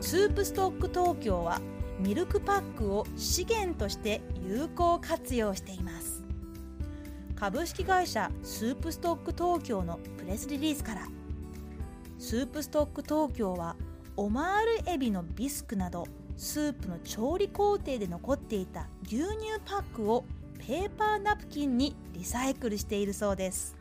スープストック東京はミルクパックを資源として有効活用しています。株式会社スープストック東京のプレスリリースから。スープストック東京はオマールエビのビスクなどスープの調理工程で残っていた牛乳パックをペーパーナプキンにリサイクルしているそうです。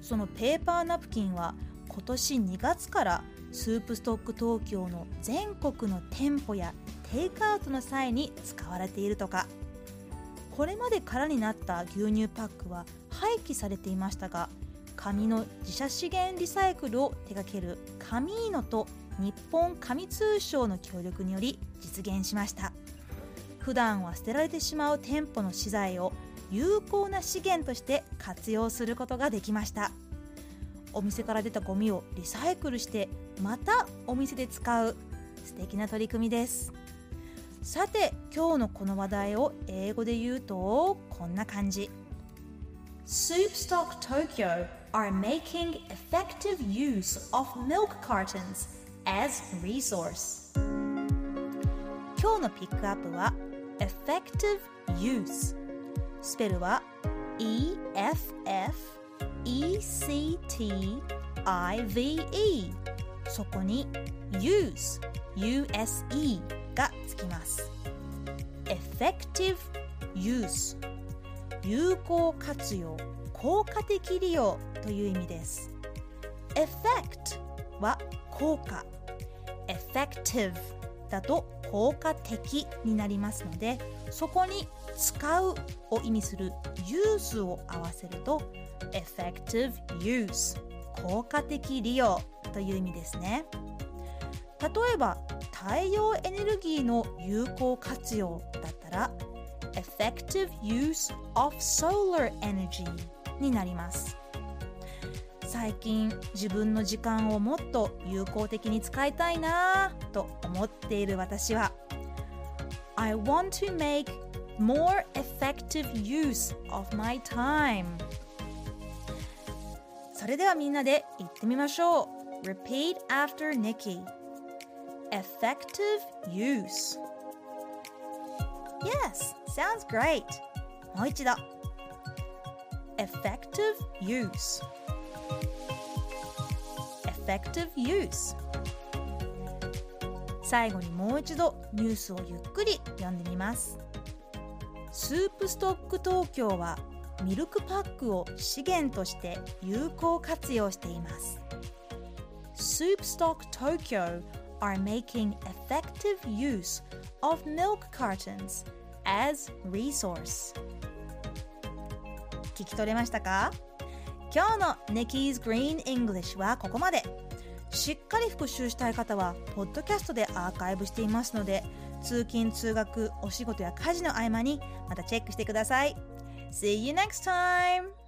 そのペーパーナプキンは今年2月からスープストック東京の全国の店舗やテイクアウトの際に使われているとか。これまで空になった牛乳パックは廃棄されていましたが紙の自社資源リサイクルを手掛けるカミーノと日本紙通商の協力により実現しました。普段は捨てられてしまう店舗の資材を有効な資源として活用することができました。お店から出たゴミをリサイクルしてまたお店で使う素敵な取り組みですさて今日のこの話題を英語で言うとこんな感じ Soupstock Tokyo are making effective use of milk cartons as resource 今日のピックアップは effective use スペルは E C T I V E そこに use USE がつきます effective use 有効活用効果的利用という意味です effect は効果 effective だと効果的になりますのでそこに使うを意味する use を合わせると effective use 効果的利用という意味ですね。例えば太陽エネルギーの有効活用だったら effective use of solar energy になります。最近自分の時間をもっと有効的に使いたいなと思っている私は I want to make more effective use of my time それではみんなで言ってみましょう Repeat after Nikki Effective use Yes, sounds great もう一度 Effective use Effective use 最後にもう一度ニュースをゆっくり読んでみますスープストック東京はミルクパックを資源として有効活用しています Soup Stock Tokyo are making effective use of milk cartons as resource 聞き取れましたか今日の Nikki's Green English はここまでしっかり復習したい方はポッドキャストでアーカイブしていますので通勤通学お仕事や家事の合間にまたチェックしてください See you next time!